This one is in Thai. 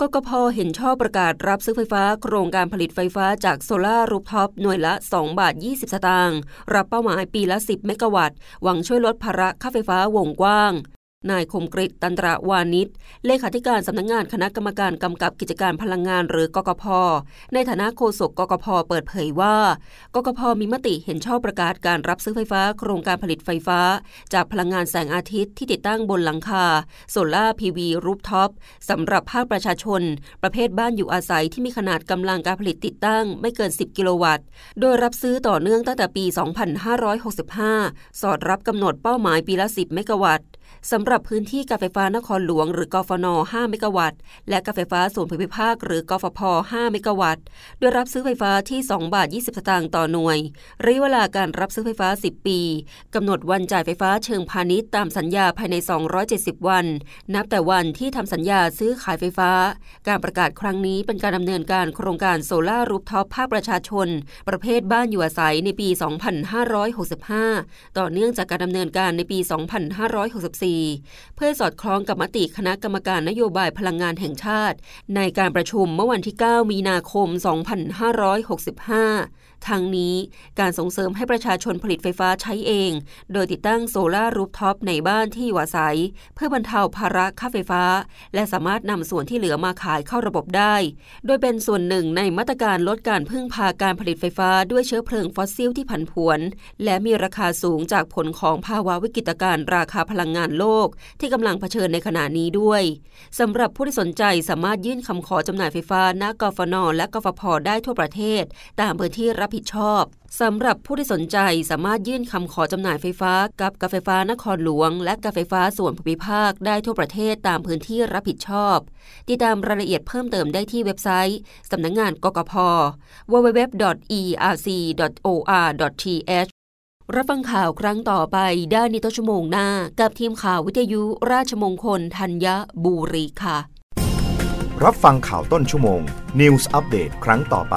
กกพเห็นชอบประกาศรับซื้อไฟฟ้าโครงการผลิตไฟฟ้าจากโซลารูปท็อปหน่วยละ 2 บาท 20 สตางค์รับเป้าหมายปีละ 10 เมกะวัตต์หวังช่วยลดภาระค่าไฟฟ้าวงกว้าง นายคมกริตตันตระวานิชเลขาธิการสำนักงงานคณะกรรมการกำกับกิจการพลังงานหรือกกพ ในฐานะโฆษกกกพ เปิดเผยว่า กกพ มีมติเห็นชอบประกาศการรับซื้อไฟฟ้า โครงการผลิตไฟฟ้า จากพลังงานแสงอาทิตย์ที่ติดตั้งบนหลังคา โซล่าพีวีรูปท็อปสำหรับภาคประชาชน ประเภทบ้านอยู่อาศัยที่มีขนาดกำลังการผลิตติดตั้งไม่เกิน 10 กิโลวัตต์ โดยรับซื้อต่อเนื่องตั้งแต่ปี 2565 สอดรับกำหนดเป้าหมายปีละ 10 เมกะวัตต์สำหรับพื้นที่การไฟฟ้านครหลวง หรือกฟน 5 เมกะวัตต์ และการไฟฟ้าส่วนภูมิภาค หรือกฟพ 5 เมกะวัตต์ โดยรับซื้อไฟฟ้าที่ 2 บาท 20 สตางค์ต่อหน่วย ระยะเวลาการรับซื้อไฟฟ้า 10 ปี กำหนดวันจ่ายไฟฟ้าเชิงพาณิชย์ตามสัญญาภายใน 270 วัน นับแต่วันที่ทำสัญญาซื้อขายไฟฟ้า การประกาศครั้งนี้เป็นการดำเนินการโครงการ solar rooftop ภาคประชาชน ประเภทบ้านอยู่อาศัยในปี 2565 ต่อเนื่องจากการดำเนินการในปี 2564เพื่อสอดคล้องกับมติคณะกรรมการนโยบายพลังงานแห่งชาติ ในการประชุมเมื่อวันที่ 9 มีนาคม 2565 ทั้งนี้การส่งเสริมให้ประชาชนผลิตไฟฟ้าใช้เอง โดยติดตั้ง solar rooftop ในบ้านที่อยู่อาศัย เพื่อบรรเทาภาระค่าไฟฟ้า และสามารถนำส่วนที่เหลือมาขายเข้าระบบได้ โดยเป็นส่วนหนึ่งในมาตรการลดการพึ่งพาการผลิตไฟฟ้าด้วยเชื้อเพลิงฟอสซิลที่ผันผวน และมีราคาสูงจากผลของภาวะวิกฤตการณ์ราคาพลังงานโลก ที่กำลังเผชิญในขณะนี้ด้วยสำหรับผู้ที่สนใจสามารถยื่นคำขอจำหน่ายไฟฟ้าณกฟนและกฟพได้ทั่วประเทศ ตามพื้นที่รับผิดชอบสำหรับผู้ที่สนใจสามารถยื่นคำขอจำหน่ายไฟฟ้ากับการไฟฟ้านครหลวง และการไฟฟ้าส่วนภูมิภาคได้ทั่วประเทศตามพื้นที่รับผิดชอบติดตามรายละเอียดเพิ่มเติมได้ที่เว็บไซต์สำนักงงานกกพ www.erc.or.th รับฟังข่าวครั้งต่อไปได้ในต้นชั่วโมงหน้า กับทีมข่าววิทยุราชมงคลธัญบุรีค่ะ รับฟังข่าวต้นชั่วโมง News อัปเดตครั้งต่อไป